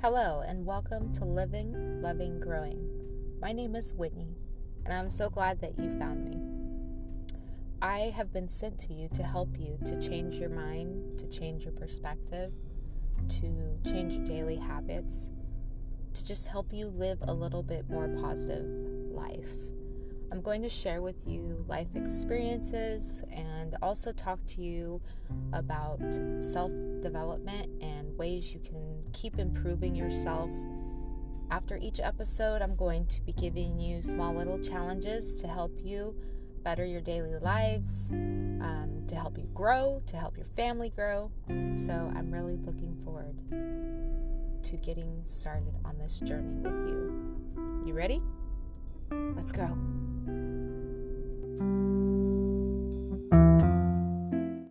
Hello, and welcome to Living, Loving, Growing. My name is Whitney, and I'm so glad that you found me. I have been sent to you to help you to change your mind, to change your perspective, to change your daily habits, to just help you live a little bit more positive life. I'm going to share with you life experiences and also talk to you about self development and ways you can keep improving yourself. After each episode, I'm going to be giving you small little challenges to help you better your daily lives, um, to help you grow, to help your family grow. So I'm really looking forward to getting started on this journey with you. You ready? Let's go.